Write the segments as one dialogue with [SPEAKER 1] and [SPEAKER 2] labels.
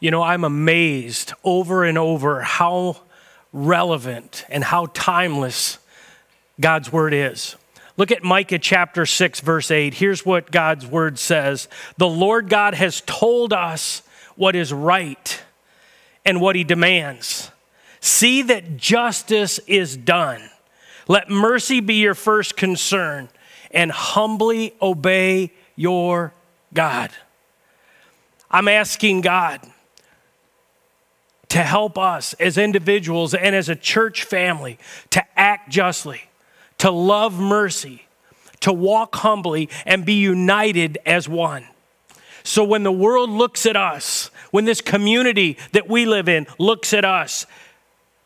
[SPEAKER 1] You know, I'm amazed over and over how relevant and how timeless God's word is. Look at Micah chapter 6, verse 8. Here's what God's word says The Lord God has told us what is right and what he demands. See that justice is done. Let mercy be your first concern and humbly obey your God. I'm asking God to help us as individuals and as a church family to act justly, to love mercy, to walk humbly, and be united as one. So when the world looks at us, when this community that we live in looks at us,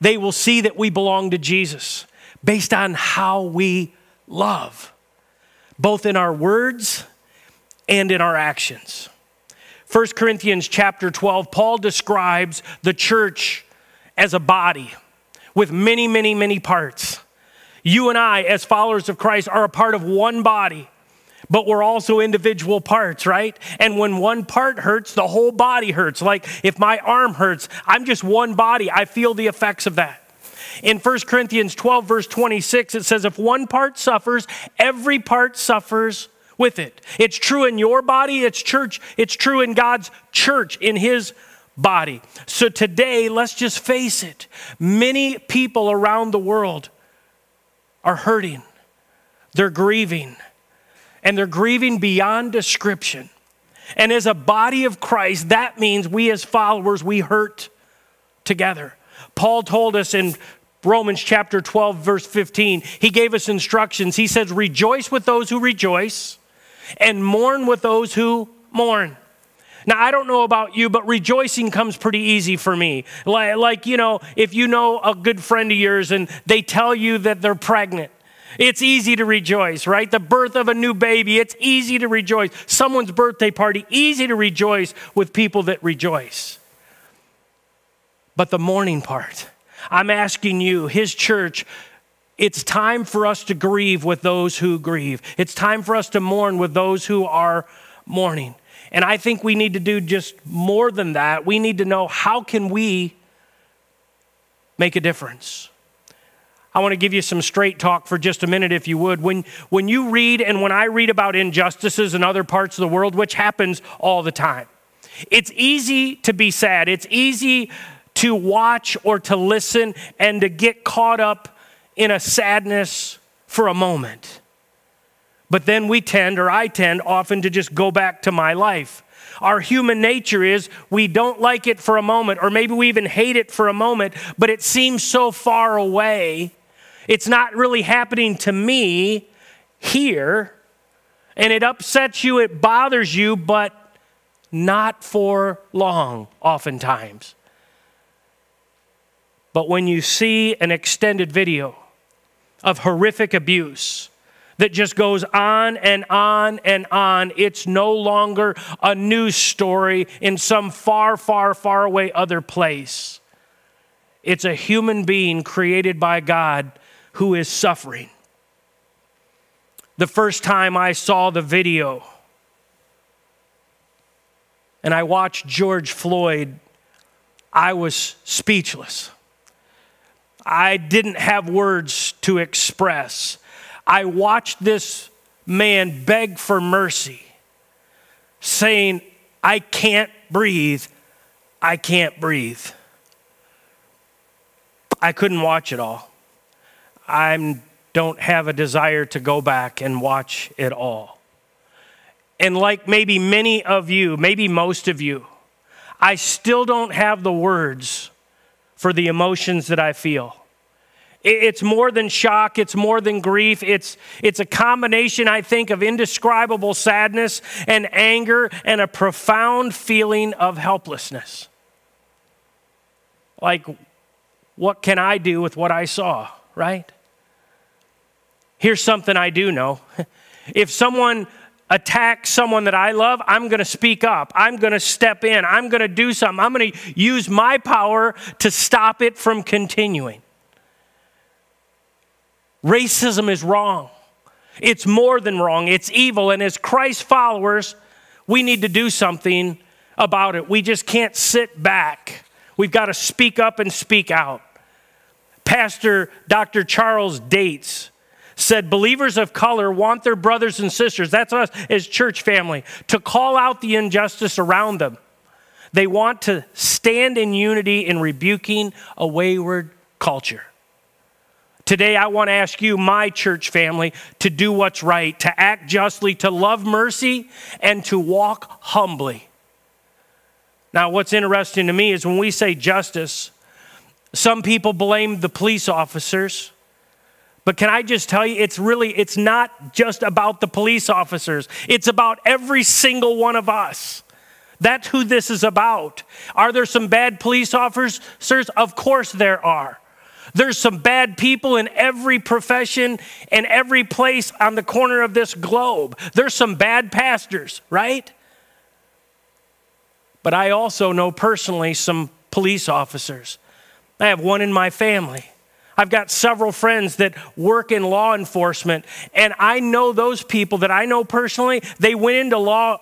[SPEAKER 1] they will see that we belong to Jesus based on how we love, both in our words and in our actions. 1 Corinthians chapter 12, Paul describes the church as a body with many, many, many parts. You and I, as followers of Christ, are a part of one body, but we're also individual parts, right? And when one part hurts, the whole body hurts. Like if my arm hurts, I'm just one body. I feel the effects of that. In 1 Corinthians 12, verse 26, it says, If one part suffers, every part suffers with it. It's true in your body, it's church, it's true in God's church, in his body. So today, let's just face it. Many people around the world are hurting. They're grieving. And they're grieving beyond description. And as a body of Christ, that means we as followers, we hurt together. Paul told us in Romans chapter 12, verse 15, he gave us instructions. He says, Rejoice with those who rejoice and mourn with those who mourn. Now, I don't know about you, but rejoicing comes pretty easy for me. Like, like, you know, if you know a good friend of yours and they tell you that they're pregnant, it's easy to rejoice, right? The birth of a new baby, it's easy to rejoice. Someone's birthday party, easy to rejoice with people that rejoice. But the mourning part, I'm asking you, his church, it's time for us to grieve with those who grieve. It's time for us to mourn with those who are mourning. And I think we need to do just more than that. We need to know how can we make a difference? I want to give you some straight talk for just a minute, if you would. When, when you read and when I read about injustices in other parts of the world, which happens all the time, it's easy to be sad. It's easy to watch or to listen and to get caught up in a sadness for a moment. But then we tend, or I tend often to just go back to my life. Our human nature is we don't like it for a moment, or maybe we even hate it for a moment, but it seems so far away. It's not really happening to me here, and it upsets you, it bothers you, but not for long, oftentimes. But when you see an extended video, of horrific abuse that just goes on and on and on. It's no longer a news story in some far, far, far away other place. It's a human being created by God who is suffering. The first time I saw the video and I watched George Floyd, I was speechless. I didn't have words to express. I watched this man beg for mercy, saying, I can't breathe. I can't breathe. I couldn't watch it all. I don't have a desire to go back and watch it all. And like maybe many of you, maybe most of you, I still don't have the words for the emotions that I feel. It's more than shock, it's more than grief. It's, it's a combination, I think, of indescribable sadness and anger and a profound feeling of helplessness. Like, what can I do with what I saw, right? Here's something I do know. If someone attack someone that I love, I'm going to speak up. I'm going to step in. I'm going to do something. I'm going to use my power to stop it from continuing. Racism is wrong. It's more than wrong, it's evil. And as Christ followers, we need to do something about it. We just can't sit back. We've got to speak up and speak out. Pastor Dr. Charles Dates said believers of color want their brothers and sisters, that's us as church family, to call out the injustice around them. They want to stand in unity in rebuking a wayward culture. Today, I want to ask you, my church family, to do what's right, to act justly, to love mercy, and to walk humbly. Now, what's interesting to me is when we say justice, some people blame the police officers. But can I just tell you, it's really, it's not just about the police officers. It's about every single one of us. That's who this is about. Are there some bad police officers? Of course there are. There's some bad people in every profession and every place on the corner of this globe. There's some bad pastors, right? But I also know personally some police officers. I have one in my family. I've got several friends that work in law enforcement, and I know those people that I know personally, they went into law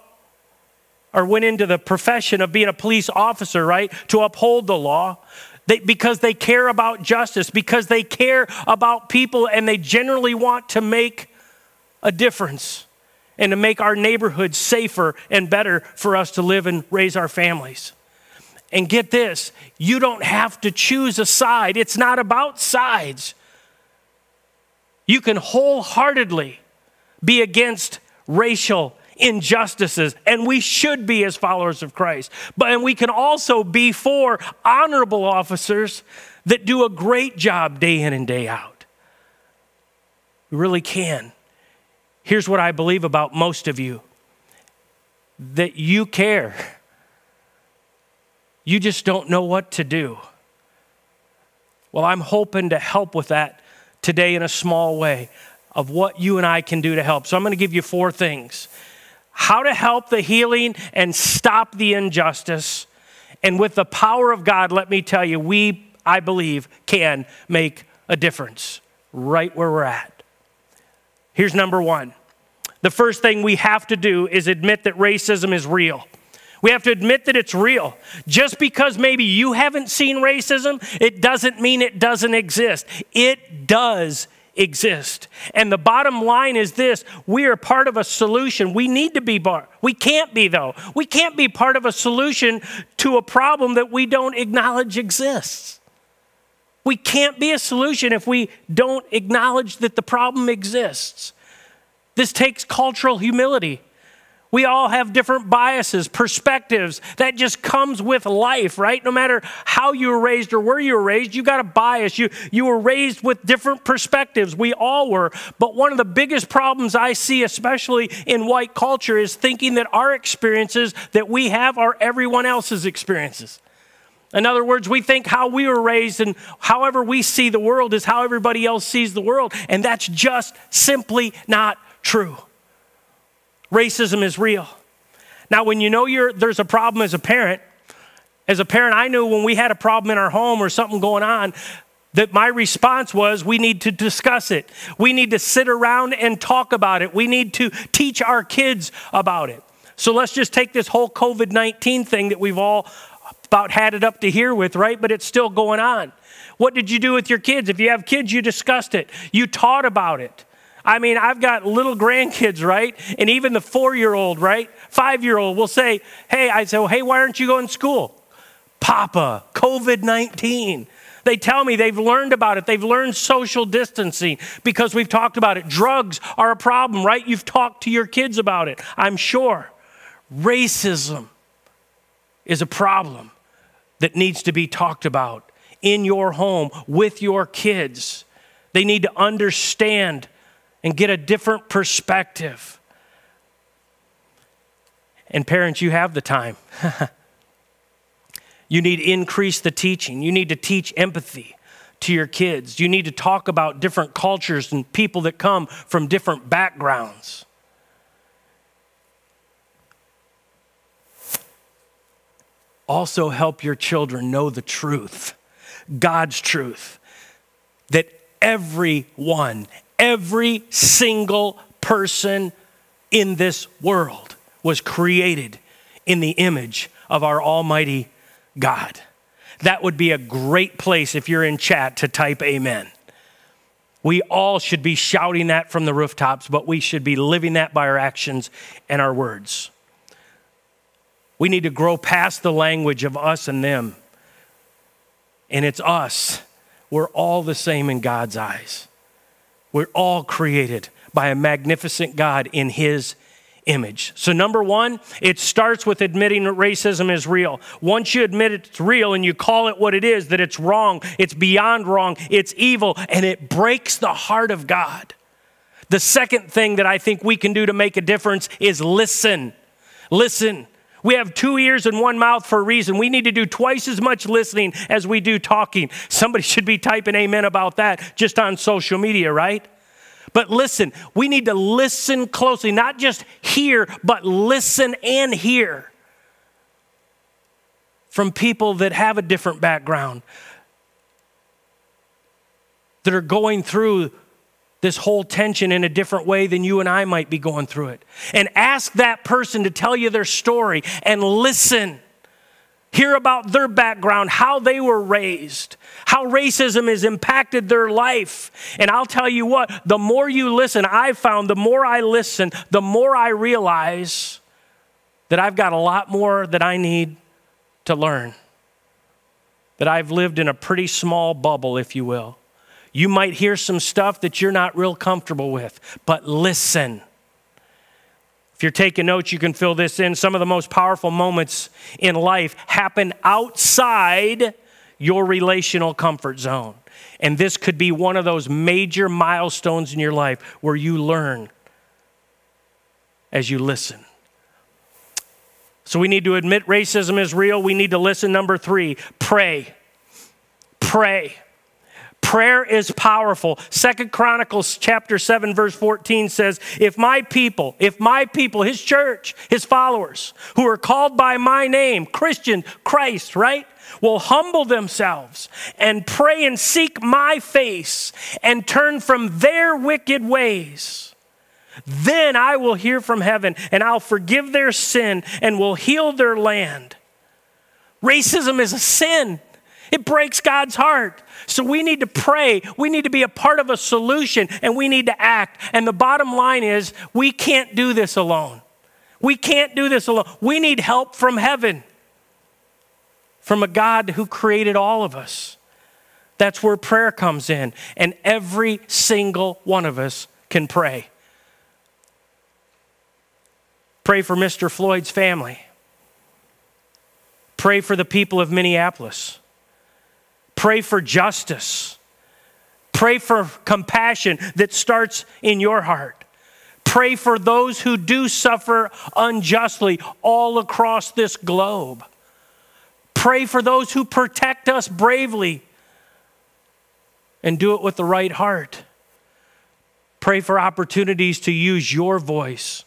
[SPEAKER 1] or went into the profession of being a police officer, right, to uphold the law. They, because they care about justice, because they care about people, and they generally want to make a difference and to make our neighborhoods safer and better for us to live and raise our families. And get this, you don't have to choose a side. It's not about sides. You can wholeheartedly be against racial injustices, and we should be as followers of Christ. But and we can also be for honorable officers that do a great job day in and day out. We really can. Here's what I believe about most of you that you care. You just don't know what to do. Well, I'm hoping to help with that today in a small way of what you and I can do to help. So I'm going to give you four things how to help the healing and stop the injustice. And with the power of God, let me tell you, we, I believe, can make a difference right where we're at. Here's number one the first thing we have to do is admit that racism is real. We have to admit that it's real. Just because maybe you haven't seen racism, it doesn't mean it doesn't exist. It does exist. And the bottom line is this we are part of a solution. We need to be part. We can't be, though. We can't be part of a solution to a problem that we don't acknowledge exists. We can't be a solution if we don't acknowledge that the problem exists. This takes cultural humility. We all have different biases, perspectives. That just comes with life, right? No matter how you were raised or where you were raised, you got a bias. You, you were raised with different perspectives. We all were. But one of the biggest problems I see, especially in white culture, is thinking that our experiences that we have are everyone else's experiences. In other words, we think how we were raised and however we see the world is how everybody else sees the world. And that's just simply not true racism is real. Now, when you know there's a problem as a parent, as a parent, I knew when we had a problem in our home or something going on, that my response was we need to discuss it. We need to sit around and talk about it. We need to teach our kids about it. So let's just take this whole COVID 19 thing that we've all about had it up to here with, right? But it's still going on. What did you do with your kids? If you have kids, you discussed it, you taught about it. I mean, I've got little grandkids, right? And even the four year old, right? Five year old will say, Hey, I say, well, Hey, why aren't you going to school? Papa, COVID 19. They tell me they've learned about it. They've learned social distancing because we've talked about it. Drugs are a problem, right? You've talked to your kids about it, I'm sure. Racism is a problem that needs to be talked about in your home with your kids. They need to understand and get a different perspective. And parents, you have the time. you need to increase the teaching. You need to teach empathy to your kids. You need to talk about different cultures and people that come from different backgrounds. Also, help your children know the truth, God's truth, that everyone, Every single person in this world was created in the image of our Almighty God. That would be a great place if you're in chat to type amen. We all should be shouting that from the rooftops, but we should be living that by our actions and our words. We need to grow past the language of us and them. And it's us. We're all the same in God's eyes. We're all created by a magnificent God in His image. So, number one, it starts with admitting that racism is real. Once you admit it's real and you call it what it is, that it's wrong, it's beyond wrong, it's evil, and it breaks the heart of God. The second thing that I think we can do to make a difference is listen. Listen. We have two ears and one mouth for a reason. We need to do twice as much listening as we do talking. Somebody should be typing amen about that just on social media, right? But listen, we need to listen closely, not just hear, but listen and hear from people that have a different background, that are going through this whole tension in a different way than you and I might be going through it. And ask that person to tell you their story and listen hear about their background, how they were raised, how racism has impacted their life. And I'll tell you what, the more you listen, I've found the more I listen, the more I realize that I've got a lot more that I need to learn. That I've lived in a pretty small bubble, if you will. You might hear some stuff that you're not real comfortable with, but listen if you're taking notes, you can fill this in. Some of the most powerful moments in life happen outside your relational comfort zone. And this could be one of those major milestones in your life where you learn as you listen. So we need to admit racism is real. We need to listen. Number three, pray. Pray. Prayer is powerful. Second Chronicles chapter 7 verse 14 says, "If my people, if my people, his church, his followers who are called by my name, Christian, Christ, right? will humble themselves and pray and seek my face and turn from their wicked ways, then I will hear from heaven and I'll forgive their sin and will heal their land." Racism is a sin. It breaks God's heart. So we need to pray. We need to be a part of a solution and we need to act. And the bottom line is we can't do this alone. We can't do this alone. We need help from heaven, from a God who created all of us. That's where prayer comes in. And every single one of us can pray. Pray for Mr. Floyd's family. Pray for the people of Minneapolis. Pray for justice. Pray for compassion that starts in your heart. Pray for those who do suffer unjustly all across this globe. Pray for those who protect us bravely and do it with the right heart. Pray for opportunities to use your voice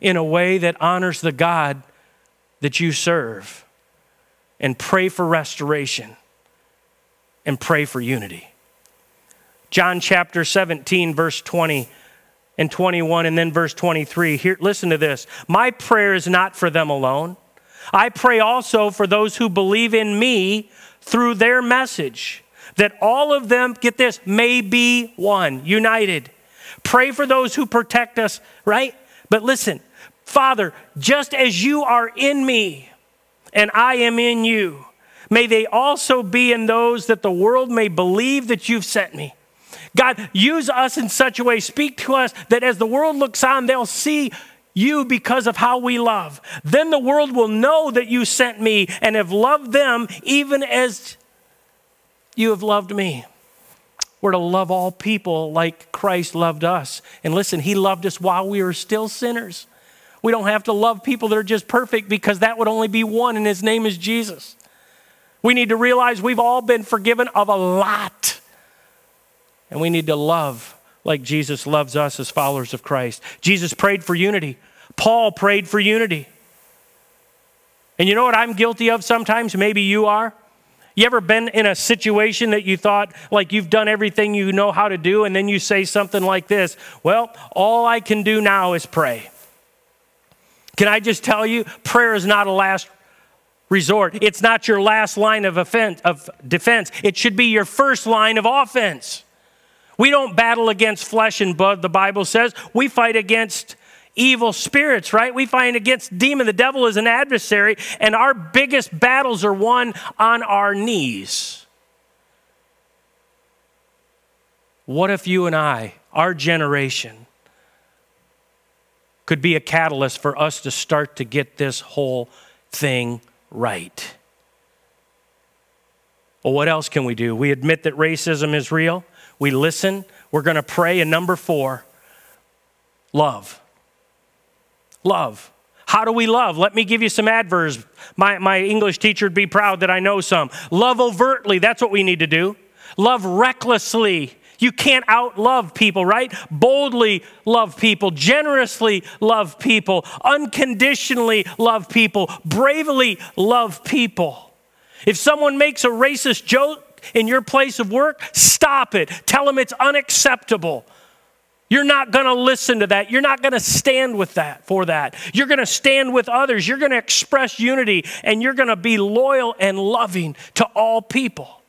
[SPEAKER 1] in a way that honors the God that you serve. And pray for restoration and pray for unity. John chapter 17, verse 20 and 21, and then verse 23. Here, listen to this. My prayer is not for them alone. I pray also for those who believe in me through their message, that all of them, get this, may be one, united. Pray for those who protect us, right? But listen, Father, just as you are in me and I am in you, May they also be in those that the world may believe that you've sent me. God, use us in such a way, speak to us that as the world looks on, they'll see you because of how we love. Then the world will know that you sent me and have loved them even as you have loved me. We're to love all people like Christ loved us. And listen, He loved us while we were still sinners. We don't have to love people that are just perfect because that would only be one, and His name is Jesus. We need to realize we've all been forgiven of a lot. And we need to love like Jesus loves us as followers of Christ. Jesus prayed for unity, Paul prayed for unity. And you know what I'm guilty of sometimes? Maybe you are. You ever been in a situation that you thought like you've done everything you know how to do, and then you say something like this Well, all I can do now is pray. Can I just tell you, prayer is not a last resort. It's not your last line of, offense, of defense. It should be your first line of offense. We don't battle against flesh and blood, the Bible says. We fight against evil spirits, right? We fight against demon. The devil is an adversary, and our biggest battles are won on our knees. What if you and I, our generation, could be a catalyst for us to start to get this whole thing right. Well, what else can we do? We admit that racism is real. We listen. We're going to pray. And number four, love. Love. How do we love? Let me give you some adverbs. My, my English teacher would be proud that I know some. Love overtly, that's what we need to do. Love recklessly. You can't outlove people, right? Boldly love people, generously love people, unconditionally love people, bravely love people. If someone makes a racist joke in your place of work, stop it. Tell them it's unacceptable. You're not going to listen to that. You're not going to stand with that for that. You're going to stand with others. You're going to express unity and you're going to be loyal and loving to all people.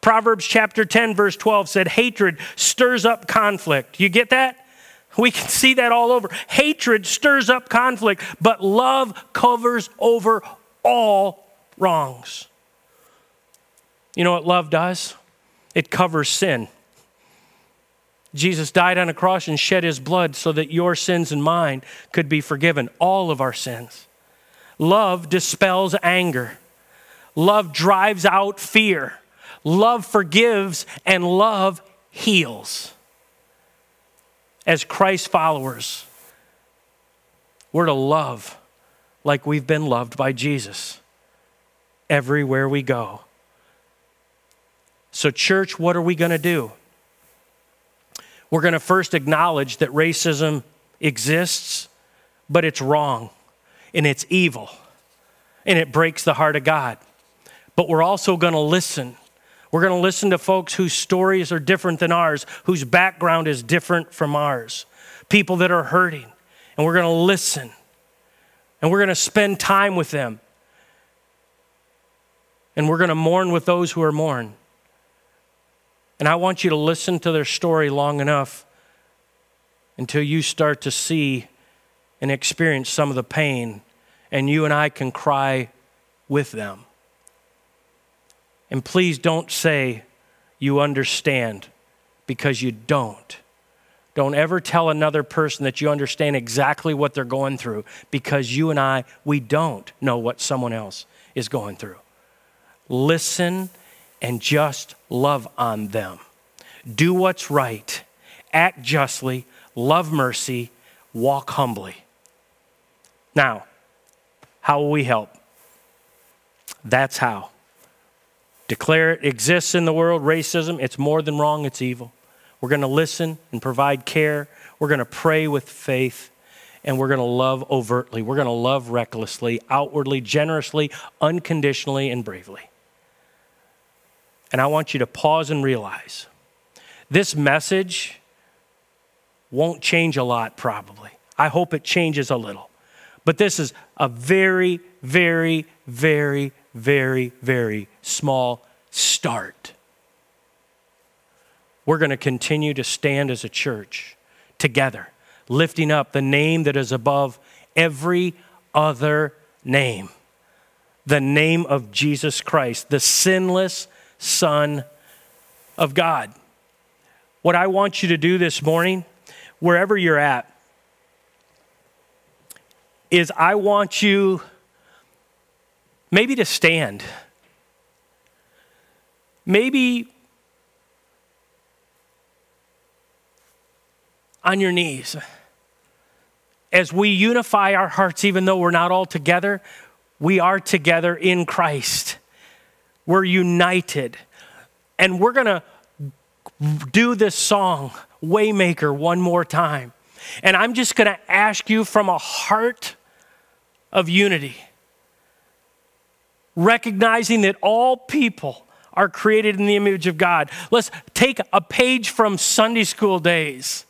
[SPEAKER 1] Proverbs chapter 10, verse 12 said, Hatred stirs up conflict. You get that? We can see that all over. Hatred stirs up conflict, but love covers over all wrongs. You know what love does? It covers sin. Jesus died on a cross and shed his blood so that your sins and mine could be forgiven, all of our sins. Love dispels anger. Love drives out fear. Love forgives and love heals. As Christ followers, we're to love like we've been loved by Jesus everywhere we go. So, church, what are we going to do? We're going to first acknowledge that racism exists, but it's wrong and it's evil and it breaks the heart of God. But we're also going to listen we're going to listen to folks whose stories are different than ours, whose background is different from ours, people that are hurting. And we're going to listen. And we're going to spend time with them. And we're going to mourn with those who are mourned. And I want you to listen to their story long enough until you start to see and experience some of the pain, and you and I can cry with them. And please don't say you understand because you don't. Don't ever tell another person that you understand exactly what they're going through because you and I, we don't know what someone else is going through. Listen and just love on them. Do what's right, act justly, love mercy, walk humbly. Now, how will we help? That's how. Declare it exists in the world, racism. It's more than wrong, it's evil. We're going to listen and provide care. We're going to pray with faith. And we're going to love overtly. We're going to love recklessly, outwardly, generously, unconditionally, and bravely. And I want you to pause and realize this message won't change a lot, probably. I hope it changes a little. But this is a very, very, very, very, very small start. We're going to continue to stand as a church together, lifting up the name that is above every other name the name of Jesus Christ, the sinless Son of God. What I want you to do this morning, wherever you're at, is I want you maybe to stand. Maybe on your knees. As we unify our hearts, even though we're not all together, we are together in Christ. We're united. And we're going to do this song, Waymaker, one more time. And I'm just going to ask you from a heart of unity recognizing that all people are created in the image of God. Let's take a page from Sunday school days.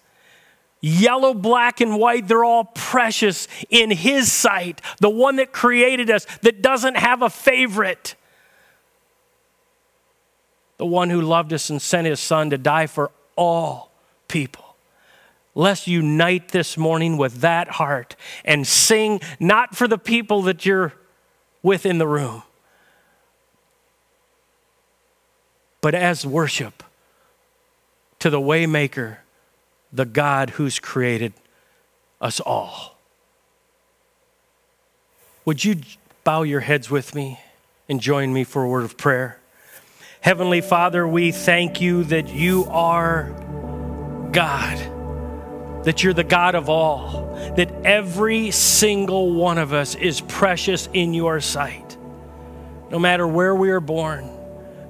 [SPEAKER 1] yellow, black, and white, they're all precious in His sight. The one that created us, that doesn't have a favorite. The one who loved us and sent His Son to die for all people. Let's unite this morning with that heart and sing not for the people that you're with in the room, but as worship to the Waymaker, the God who's created us all. Would you bow your heads with me and join me for a word of prayer? Heavenly Father, we thank you that you are God, that you're the God of all, that every single one of us is precious in your sight. No matter where we are born,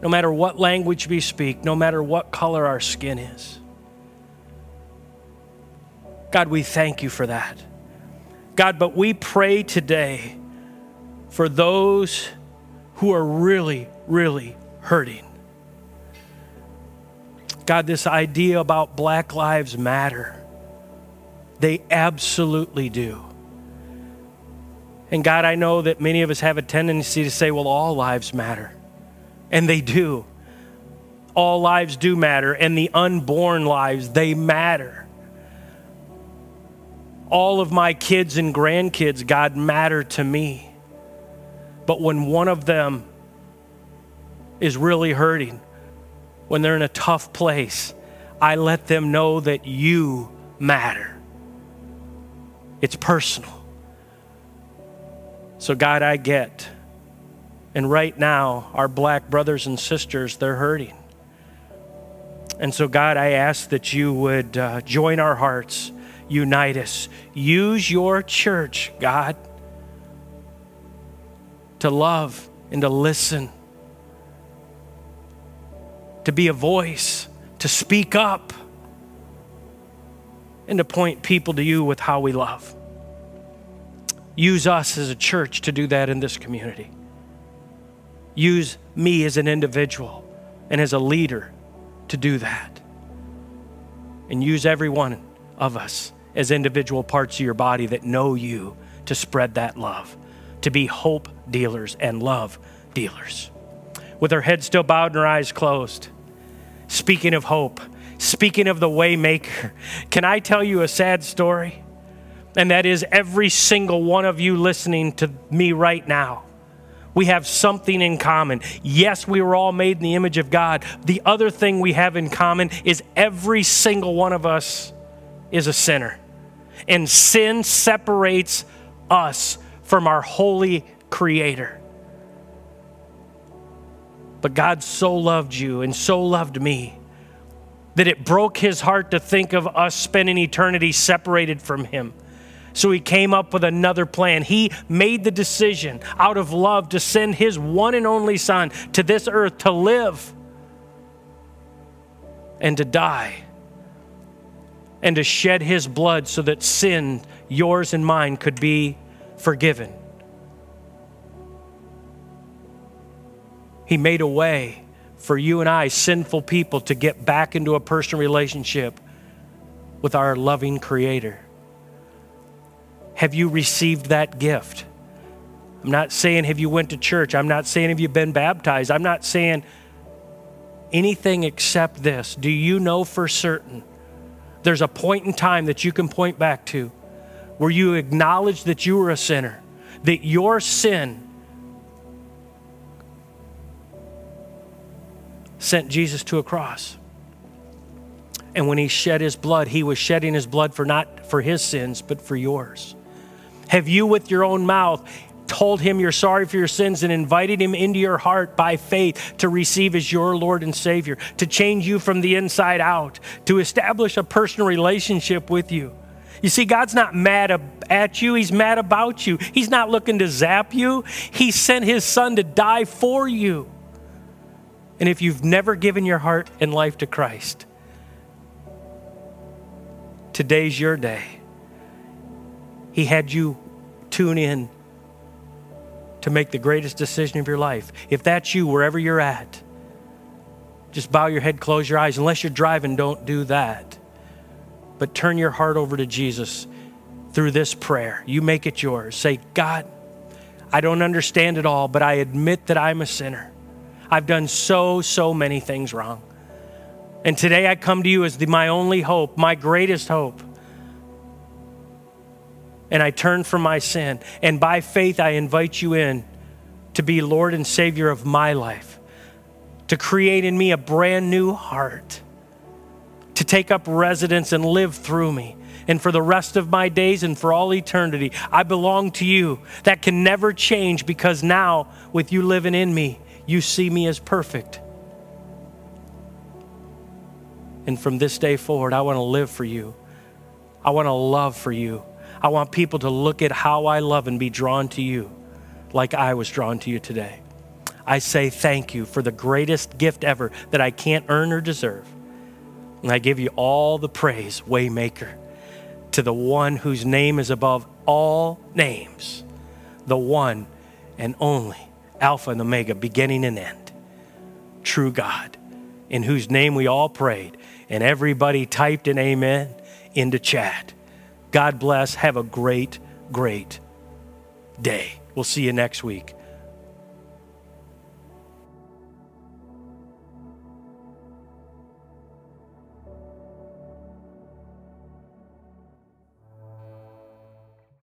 [SPEAKER 1] no matter what language we speak, no matter what color our skin is. God, we thank you for that. God, but we pray today for those who are really, really hurting. God, this idea about Black Lives Matter, they absolutely do. And God, I know that many of us have a tendency to say, well, all lives matter. And they do. All lives do matter, and the unborn lives, they matter. All of my kids and grandkids, God, matter to me. But when one of them is really hurting, when they're in a tough place, I let them know that you matter. It's personal. So, God, I get and right now, our black brothers and sisters, they're hurting. And so, God, I ask that you would uh, join our hearts, unite us. Use your church, God, to love and to listen, to be a voice, to speak up, and to point people to you with how we love. Use us as a church to do that in this community use me as an individual and as a leader to do that. And use every one of us as individual parts of your body that know you to spread that love, to be hope dealers and love dealers. With our heads still bowed and our eyes closed, speaking of hope, speaking of the waymaker, can I tell you a sad story? And that is every single one of you listening to me right now we have something in common. Yes, we were all made in the image of God. The other thing we have in common is every single one of us is a sinner. And sin separates us from our holy Creator. But God so loved you and so loved me that it broke his heart to think of us spending eternity separated from him. So he came up with another plan. He made the decision out of love to send his one and only son to this earth to live and to die and to shed his blood so that sin, yours and mine, could be forgiven. He made a way for you and I, sinful people, to get back into a personal relationship with our loving Creator. Have you received that gift? I'm not saying have you went to church. I'm not saying have you been baptized. I'm not saying anything except this. Do you know for certain there's a point in time that you can point back to where you acknowledge that you were a sinner, that your sin sent Jesus to a cross. And when he shed his blood, he was shedding his blood for not for his sins, but for yours. Have you, with your own mouth, told him you're sorry for your sins and invited him into your heart by faith to receive as your Lord and Savior, to change you from the inside out, to establish a personal relationship with you? You see, God's not mad at you, He's mad about you. He's not looking to zap you, He sent His Son to die for you. And if you've never given your heart and life to Christ, today's your day. He had you tune in to make the greatest decision of your life. If that's you, wherever you're at, just bow your head, close your eyes. Unless you're driving, don't do that. but turn your heart over to Jesus through this prayer. You make it yours. Say, God, I don't understand it all, but I admit that I'm a sinner. I've done so, so many things wrong. And today I come to you as the, my only hope, my greatest hope. And I turn from my sin. And by faith, I invite you in to be Lord and Savior of my life, to create in me a brand new heart, to take up residence and live through me. And for the rest of my days and for all eternity, I belong to you. That can never change because now, with you living in me, you see me as perfect. And from this day forward, I want to live for you. I want to love for you. I want people to look at how I love and be drawn to you like I was drawn to you today. I say thank you for the greatest gift ever that I can't earn or deserve. And I give you all the praise, Waymaker, to the one whose name is above all names, the one and only Alpha and Omega, beginning and end, true God, in whose name we all prayed. And everybody typed an amen into chat. God bless. Have a great, great day. We'll see you next week.